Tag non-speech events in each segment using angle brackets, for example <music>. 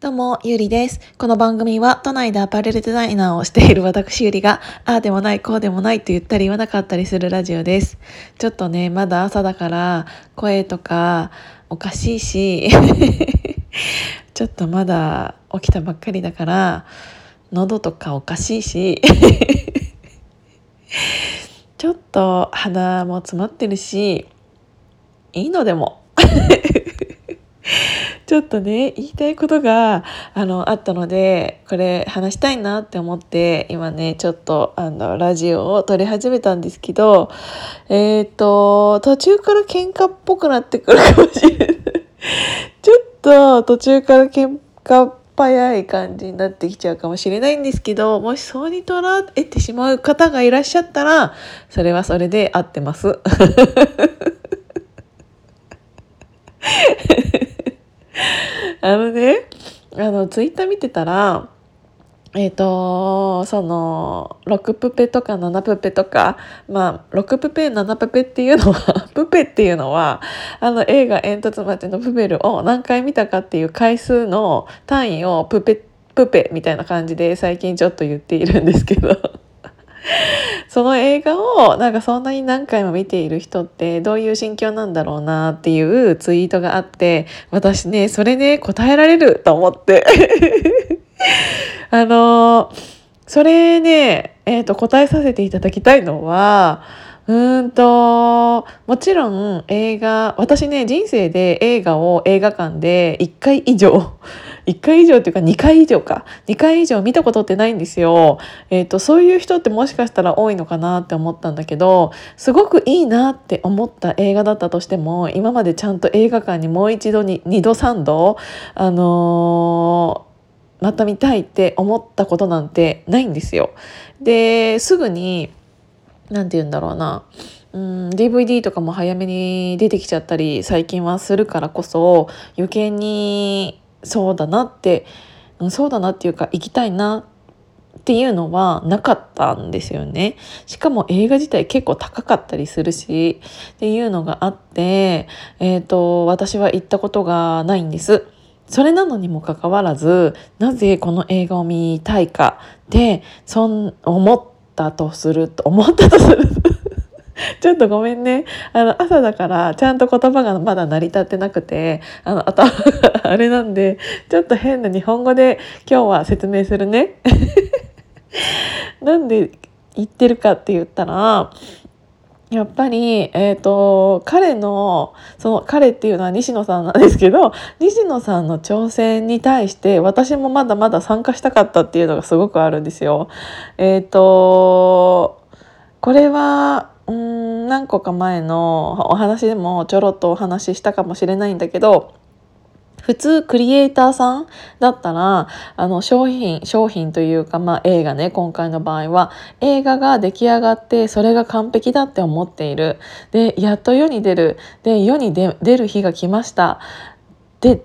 どうも、ゆりです。この番組は都内でアパレルデザイナーをしている私ゆりが、ああでもない、こうでもないと言ったり言わなかったりするラジオです。ちょっとね、まだ朝だから声とかおかしいし、<laughs> ちょっとまだ起きたばっかりだから、喉とかおかしいし、<laughs> ちょっと鼻も詰まってるし、いいのでも。ちょっとね言いたいことがあのあったのでこれ話したいなって思って今ねちょっとあのラジオを撮り始めたんですけどえっ、ー、と途中から喧嘩っぽくなってくるかもしれない <laughs> ちょっと途中から喧嘩っ早い感じになってきちゃうかもしれないんですけどもしそうに捉えてしまう方がいらっしゃったらそれはそれで合ってます。あのねあのツイッター見てたらえっ、ー、とその6プペとか7プペとかまあ6プペ7プペっていうのは <laughs> プペっていうのはあの映画「煙突町のプペル」を何回見たかっていう回数の単位をプペプペみたいな感じで最近ちょっと言っているんですけど。<laughs> その映画をなんかそんなに何回も見ている人ってどういう心境なんだろうなっていうツイートがあって私ねそれね答えられると思って。<laughs> あのそれね、えーと、答えさせていただきたいのはうんともちろん映画私ね人生で映画を映画館で1回以上 <laughs> 1回以上っていうか2回以上か2回以上見たことってないんですよ。えーと、そういう人ってもしかしたら多いのかなって思ったんだけどすごくいいなって思った映画だったとしても今までちゃんと映画館にもう一度に2度3度あのー、また見たいって思ったことなんてないんですよ。ですぐに何て言うんだろうなうん DVD とかも早めに出てきちゃったり最近はするからこそ余計にそうだなってそうだなっていうか行きたいなっていうのはなかったんですよね。しかも映画自体結構高かったりするしっていうのがあって、えーと、私は行ったことがないんです。それなのにもかかわらずなぜこの映画を見たいかでそん思ったとすると思ったとするちょっとごめんね。あの、朝だから、ちゃんと言葉がまだ成り立ってなくて、あの、頭あれなんで、ちょっと変な日本語で今日は説明するね。なんで言ってるかって言ったら、やっぱり、えっ、ー、と、彼の、その彼っていうのは西野さんなんですけど、西野さんの挑戦に対して私もまだまだ参加したかったっていうのがすごくあるんですよ。えっ、ー、と、これは、うん何個か前のお話でもちょろっとお話ししたかもしれないんだけど普通クリエイターさんだったらあの商品商品というか、まあ、映画ね今回の場合は映画が出来上がってそれが完璧だって思っている。でやっと世に出る。で世に出る日が来ました。で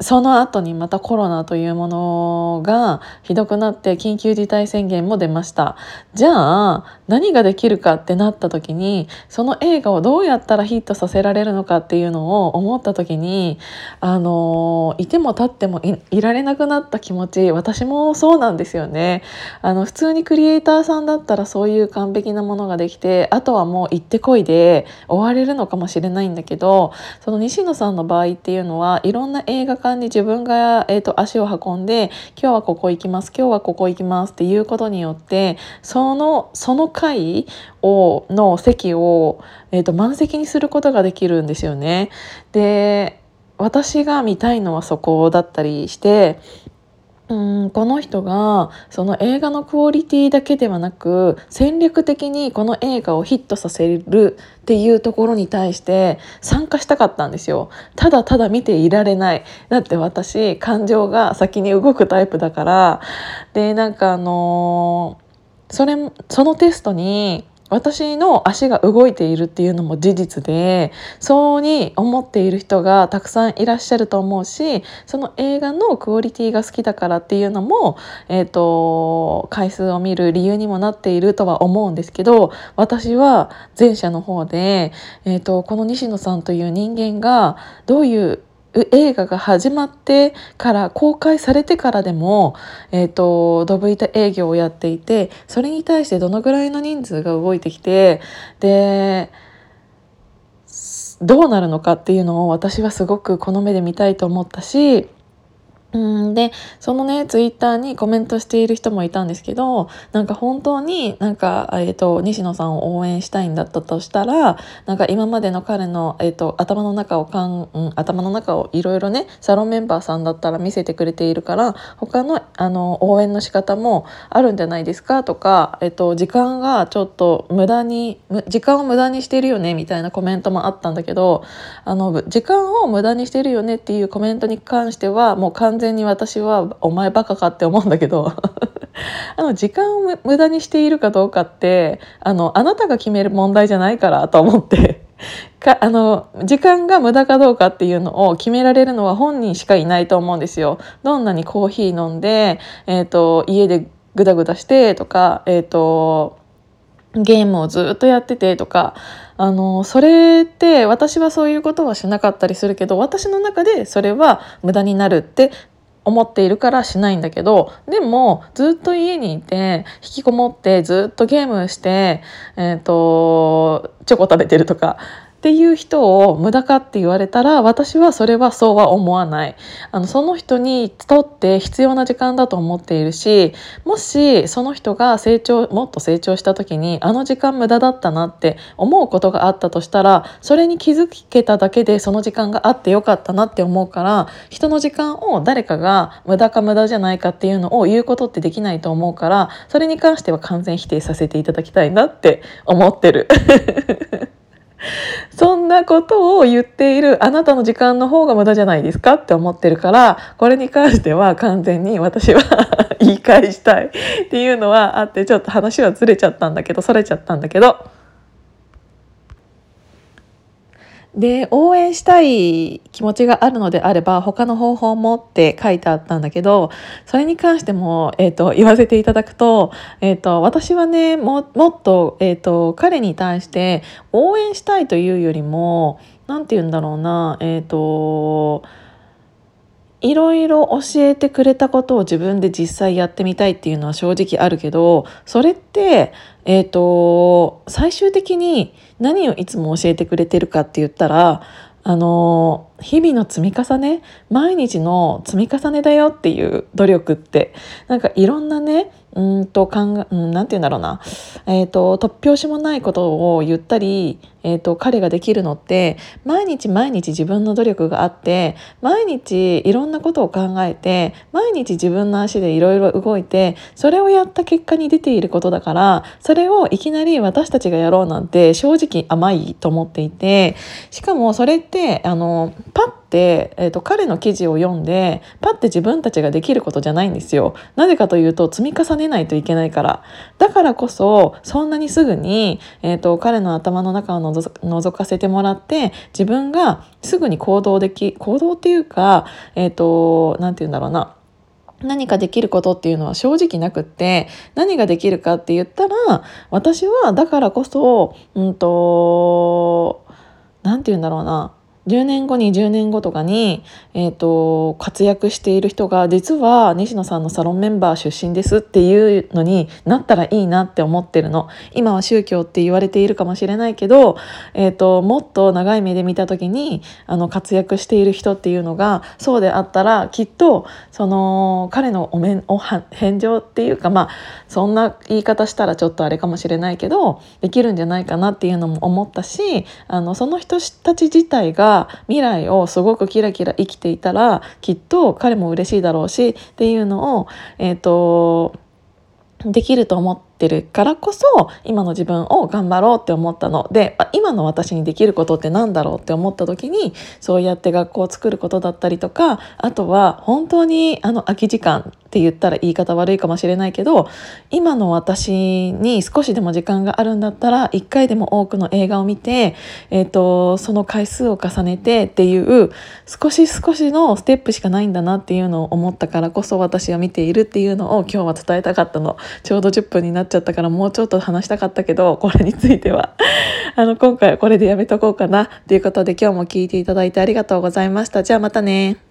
その後にまたコロナというものがひどくなって緊急事態宣言も出ました。じゃあ何ができるかってなった時にその映画をどうやったらヒットさせられるのかっていうのを思った時にあのいても立ってもいられなくなった気持ち私もそうなんですよね。あの普通にクリエイターさんだったらそういう完璧なものができてあとはもう行ってこいで終われるのかもしれないんだけどその西野さんの場合っていうのはいろんな映画館に自分が、えーと、足を運んで今日はここ行きます今日はここ行きますっていうことによってそのその回をの席を、えーと満席にすることができるんですよね。で私が見たいのはそこだったりしてうんこの人がその映画のクオリティだけではなく戦略的にこの映画をヒットさせるっていうところに対して参加したかったんですよ。ただただ見ていられない。だって私感情が先に動くタイプだから。でなんかあのー、それそのテストに私の足が動いているっていうのも事実でそうに思っている人がたくさんいらっしゃると思うしその映画のクオリティが好きだからっていうのも、えーと、回数を見る理由にもなっているとは思うんですけど私は前者の方で、えーとこの西野さんという人間がどういう映画が始まってから公開されてからでも、えーと、ドブ板営業をやっていてそれに対してどのぐらいの人数が動いてきてでどうなるのかっていうのを私はすごくこの目で見たいと思ったしうんでそのねツイッターにコメントしている人もいたんですけどなんか本当になんか、えーと、西野さんを応援したいんだったとしたらなんか今までの彼の、えーと、頭の中をかん、うん、頭の中をいろいろねサロンメンバーさんだったら見せてくれているから他のあの応援の仕方もあるんじゃないですか？とか、えーと、時間がちょっと無駄に時間を無駄にしてるよね？みたいなコメントもあったんだけどあの時間を無駄にしてるよね？っていうコメントに関してはもう完全に私はお前バカかって思うんだけど <laughs> あの時間を無駄にしているかどうかってあのあなたが決める問題じゃないからと思って <laughs> かあの時間が無駄かどうかっていうのを決められるのは本人しかいないと思うんですよ。どんなにコーヒー飲んで、えーと、家でグダグダしてとか、えーとゲームをずっとやっててとかあのそれって私はそういうことはしなかったりするけど私の中でそれは無駄になるって思っているからしないんだけどでもずっと家にいて引きこもってずっとゲームして、えーとチョコ食べてるとかっていう人を無駄かって言われたら私はそれはそうは思わないあのその人にとって必要な時間だと思っているしもしその人が成長もっと成長した時にあの時間無駄だったなって思うことがあったとしたらそれに気づけただけでその時間があってよかったなって思うから人の時間を誰かが無駄か無駄じゃないかっていうのを言うことってできないと思うからそれに関しては完全否定させていただきたいなって思ってる。<laughs> そんなことを言っているあなたの時間の方が無駄じゃないですかって思ってるからこれに関しては完全に私は <laughs> 言い返したいっていうのはあってちょっと話はずれちゃったんだけどそれちゃったんだけど。で応援したい気持ちがあるのであれば他の方法もって書いてあったんだけどそれに関しても、えーと、言わせていただくと,、えーと、私はねもっと,、えーと、彼に対して応援したいというよりも何て言うんだろうなえっ、ー、といろいろ教えてくれたことを自分で実際やってみたいっていうのは正直あるけどそれってえっ、ー、と最終的に何をいつも教えてくれてるかって言ったらあの日々の積み重ね毎日の積み重ねだよっていう努力ってなんかいろんなねうんと考え、うん、なんて言うんだろうな、えーと、突拍子もないことを言ったり、えーと、彼ができるのって毎日毎日自分の努力があって毎日いろんなことを考えて毎日自分の足でいろいろ動いてそれをやった結果に出ていることだからそれをいきなり私たちがやろうなんて正直甘いと思っていてしかもそれってあのパッ、えーと、彼の記事を読んでパッて自分たちができることじゃないんですよ。なぜかというと積み重ねないといけないから。だからこそそんなにすぐに、えーと、彼の頭の中をのぞ覗かせてもらって自分がすぐに行動でき行動っていうかえ、ー、と何て言うんだろうな。何かできることっていうのは正直なくって何ができるかって言ったら私はだからこそうんと何て言うんだろうな。10年後に10年後とかに、えーと、活躍している人が実は西野さんのサロンメンバー出身ですっていうのになったらいいなって思ってるの。今は宗教って言われているかもしれないけど、えーと、もっと長い目で見た時にあの活躍している人っていうのがそうであったらきっとその彼のお面お返上っていうかまあそんな言い方したらちょっとあれかもしれないけどできるんじゃないかなっていうのも思ったしあのその人たち自体が未来をすごくキラキラ生きていたらきっと彼も嬉しいだろうしっていうのを、えーと、できると思っててるからこそ今の自分を頑張ろうって思ったの。で今の私にできることって何だろうって思った時にそうやって学校を作ることだったりとかあとは本当にあの空き時間って言ったら言い方悪いかもしれないけど今の私に少しでも時間があるんだったら1回でも多くの映画を見て、えーと、その回数を重ねてっていう少し少しのステップしかないんだなっていうのを思ったからこそ私は見ているっていうのを今日は伝えたかったの。ちょうど10分になっちゃったからもうちょっと話したかったけどこれについては。<laughs> あの今回はこれでやめとこうかな。ということで今日も聞いていただいてありがとうございました。じゃあまたね。